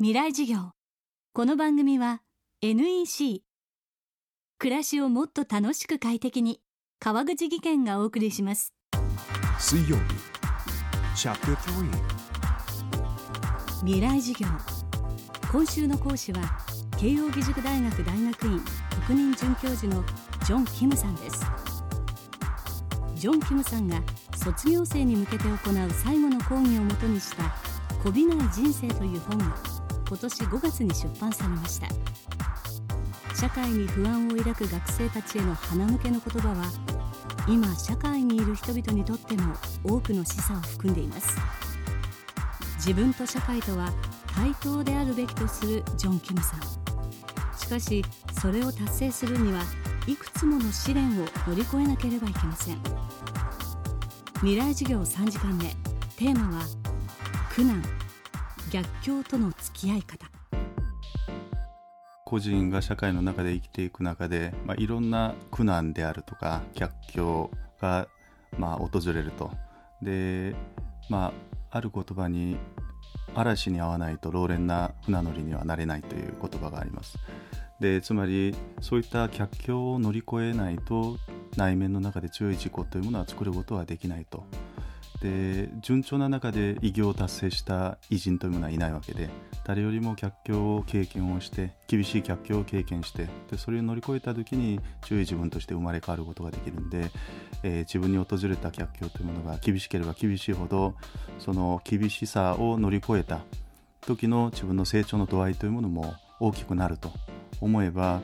未来事業。この番組は NEC 暮らしをもっと楽しく快適に。川口義賢がお送りします。水曜日。チャプター未来事業。今週の講師は慶應義塾大学大学院特任准教授のジョン・キムさんです。ジョン・キムさんが卒業生に向けて行う最後の講義をもとにした「こびない人生」という本が今年5月に出版されました。社会に不安を抱く学生たちへの鼻向けの言葉は今社会にいる人々にとっても多くの示唆を含んでいます。自分と社会とは対等であるべきとするジョン・キムさん。しかしそれを達成するにはいくつもの試練を乗り越えなければいけません。未来授業3時間目。テーマは苦難。逆境との付き合い方。個人が社会の中で生きていく中で、まあ、いろんな苦難であるとか逆境が、まあ、訪れると。で、まあ、ある言葉に嵐に合わないと老練な船乗りにはなれないという言葉があります。でつまりそういった逆境を乗り越えないと内面の中で強い自己というものは作ることはできないと。で順調な中で偉業を達成した偉人というものはいないわけで誰よりも逆境を経験をして厳しい逆境を経験してでそれを乗り越えた時に強い自分として生まれ変わることができるんで、えー、自分に訪れた逆境というものが厳しければ厳しいほどその厳しさを乗り越えた時の自分の成長の度合いというものも大きくなると思えば、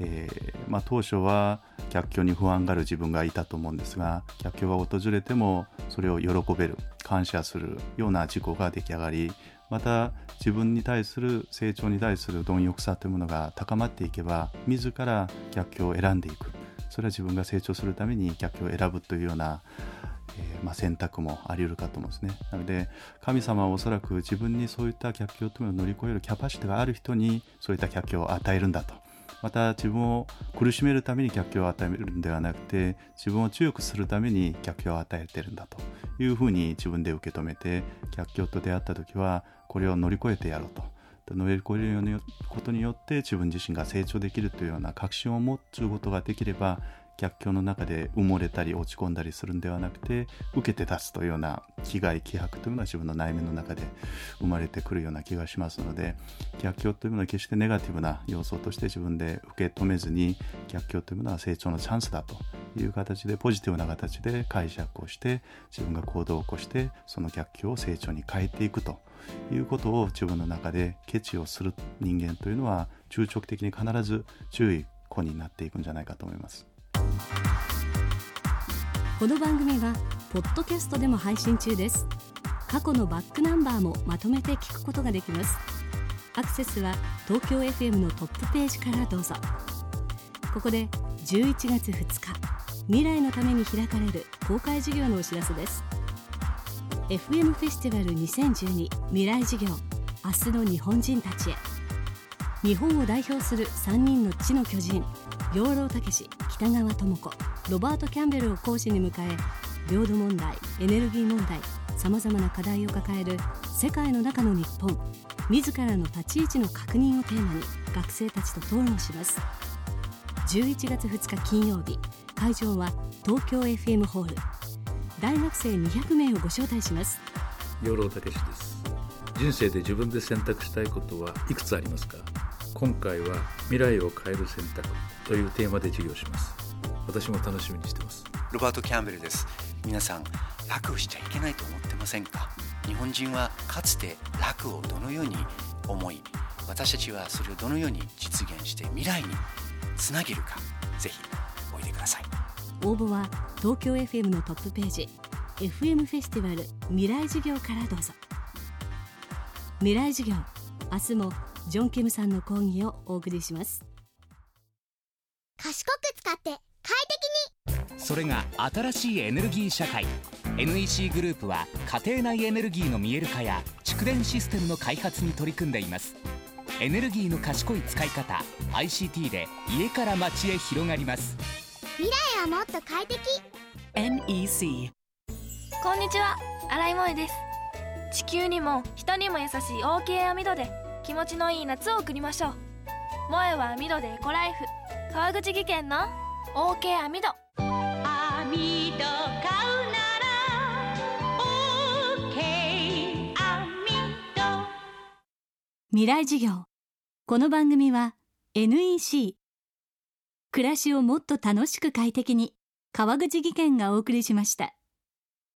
えーまあ、当初は逆境に不安がある自分がいたと思うんですが逆境が訪れてもそれを喜べる感謝するような自己が出来上がりまた自分に対する成長に対する貪欲さというものが高まっていけば自ら逆境を選んでいく。それは自分が成長するために逆境を選ぶというような、え、まあ、選択もあり得るかと思うんですね。なので神様はおそらく自分にそういった逆境というのを乗り越えるキャパシティがある人にそういった逆境を与えるんだと。また自分を苦しめるために逆境を与えるんではなくて自分を強くするために逆境を与えてるんだというふうに自分で受け止めて逆境と出会った時はこれを乗り越えてやろうと。乗り越えることによって自分自身が成長できるというような確信を持つことができれば逆境の中で埋もれたり落ち込んだりするんではなくて受けて立つというような気概気迫というのは自分の内面の中で生まれてくるような気がしますので逆境というものは決してネガティブな要素として自分で受け止めずに逆境というものは成長のチャンスだという形でポジティブな形で解釈をして自分が行動を起こしてその逆境を成長に変えていくということを自分の中でケチをする人間というのは中長期的に必ず注意子になっていくんじゃないかと思います。この番組はポッドキャストでも配信中です。過去のバックナンバーもまとめて聞くことができます。アクセスは東京 FM のトップページからどうぞ。ここで11月2日未来のために開かれる公開授業のお知らせです。FM フェスティバル2012未来授業明日の日本人たちへ。日本を代表する3人の知の巨人養老孟司北川智子ロバート・キャンベルを講師に迎え領土問題エネルギー問題さまざまな課題を抱える世界の中の日本自らの立ち位置の確認をテーマに学生たちと討論します。11月2日金曜日会場は東京 FM ホール。大学生200名をご招待します。養老孟司です。人生で自分で選択したいことはいくつありますか？今回は未来を変える選択というテーマで授業します。私も楽しみにしてます。ロバート・キャンベルです。皆さん楽をしちゃいけないと思ってませんか？日本人はかつて楽をどのように思い私たちはそれをどのように実現して未来につなげるかぜひおいでください。応募は東京 FM のトップページ FM フェスティバル未来授業からどうぞ。未来授業明日もジョン・ケムさんの講義をお送りします。賢く使って快適に。それが新しいエネルギー社会。NEC グループは家庭内エネルギーの見える化や蓄電システムの開発に取り組んでいます。エネルギーの賢い使い方 ICT で家から街へ広がります。未来はもっと快適。NEC こんにちは。新井萌です。地球にも人にも優しい OK 網戸で気持ちのいい夏を送りましょう。萌えは網戸でエコライフ。川口技研の OK 網戸。網戸買うな未来授業。この番組は NEC 暮らしをもっと楽しく快適に川口技研がお送りしました